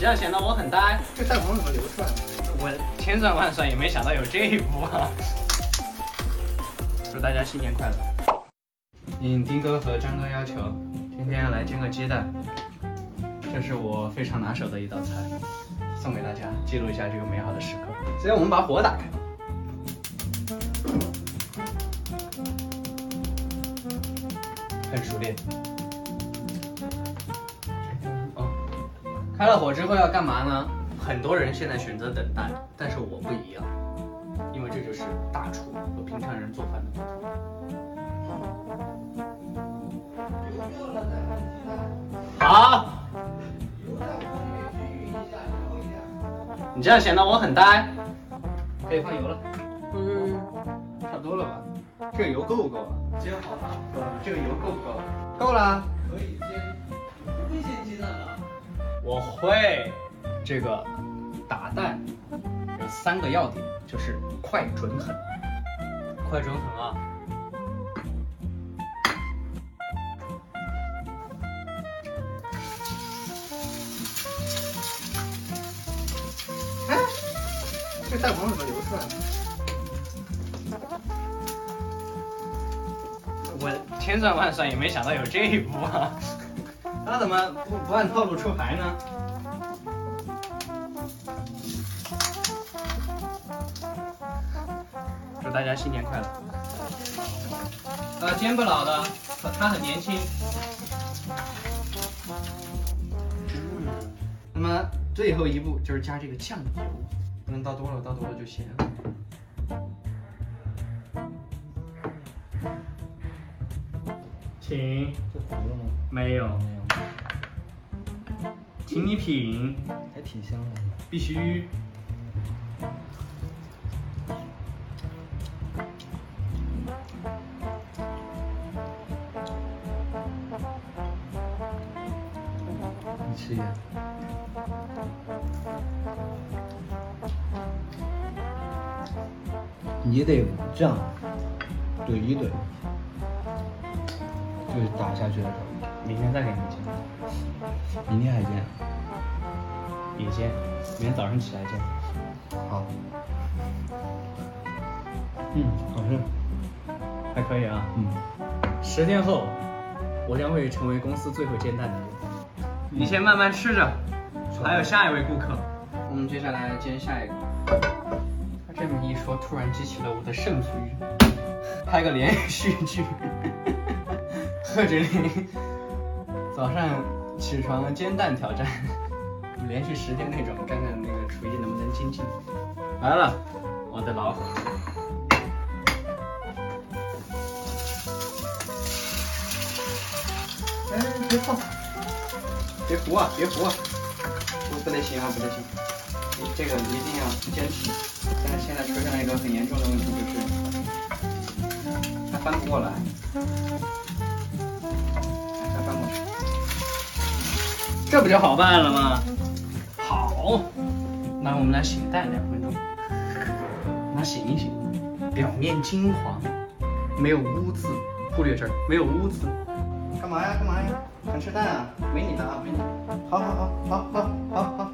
这样显得我很呆。这蛋黄怎么流出来了？我千算万算也没想到有这一步啊！祝大家新年快乐！应丁哥和张哥要求，今天要来煎个鸡蛋，这是我非常拿手的一道菜，送给大家，记录一下这个美好的时刻。首先我们把火打开，很熟练。开了火之后要干嘛呢？很多人现在选择等待，但是我不一样，因为这就是大厨和平常人做饭的不同。好，你这样显得我很呆。可以放油了。嗯，差不多了吧？这个油够不够啊？煎好了，这个油够不够？够了。可以煎。不会煎鸡蛋吗？我会。这个打蛋有三个要点，就是快、准、狠。快、准、狠啊！哎，这蛋黄怎么流出来了？我千算万算也没想到有这一步啊！他怎么不不按套路出牌呢？祝大家新年快乐！呃，煎不老的，他很年轻。嗯，那么最后一步就是加这个酱油，不能倒多了，倒多了就咸了。请。这糊了吗？没有。请你品。还挺香的。必须。你吃一个。你得这样怼一怼，就是打下去的时候。明天再给你煎。明天还煎？也煎，明天早上起来煎。好。嗯，好吃。还可以啊。嗯。十天后，我将会成为公司最会煎蛋的人。你先慢慢吃着，还有下一位顾客。我们接下来煎下一个。他这么一说，突然激起了我的胜负欲，拍个连续剧。贺哲林早上起床煎蛋挑战，连续十天那种，看看那个厨艺能不能精进。来了，我的老虎。哎，别碰，别糊啊，别糊啊！不不得行啊，不得行，这个一定要坚持。但是现在出现了一个很严重的问题，就是它翻不过来。这不就好办了吗？好，那我们来醒蛋两分钟，那醒一醒，表面金黄，没有污渍，忽略这儿，没有污渍。干嘛呀？干嘛呀？想吃蛋啊？没你的啊，没你。好好好好好好好，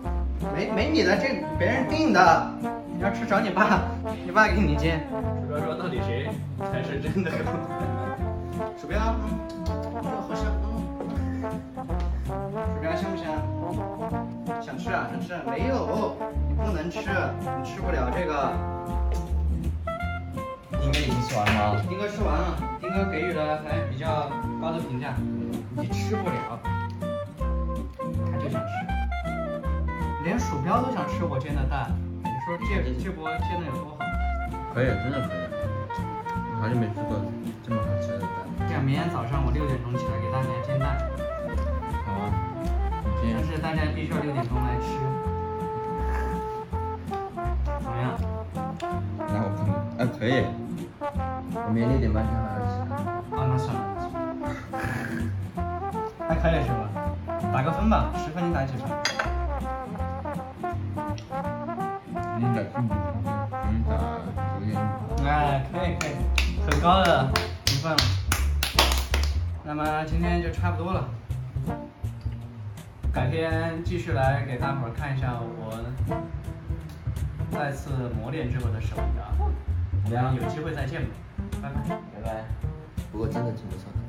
没没你的，这别人订的。你要吃找你爸，你爸给你煎。鼠标说到底谁才是真的？鼠标，这个合适。鼠标香不香？想吃啊？想吃？没有，你不能吃，你吃不了这个。丁哥已经吃完了吗？丁哥吃完了，丁哥给予了还比较高的评价。你吃不了，他就想吃，连鼠标都想吃我煎的蛋，你说这这波煎的有多好？可以，真的可以。我好久没吃过这么好吃的蛋。这样明天早上我六点钟起来给大家煎蛋。好啊。但是大家必须要六点钟来吃。怎么样？那我看看，哎，可以。我明天六点半正好要起。啊，那算了。还可以是吧？打个分吧，十分你打几分？你打几分？你打九点五。哎，可以可以，很高的评分了。那么今天就差不多了。改天继续来给大伙儿看一下我再次磨练之后的手艺啊。我们有机会再见吧，拜拜。拜拜。不过真的挺不错的。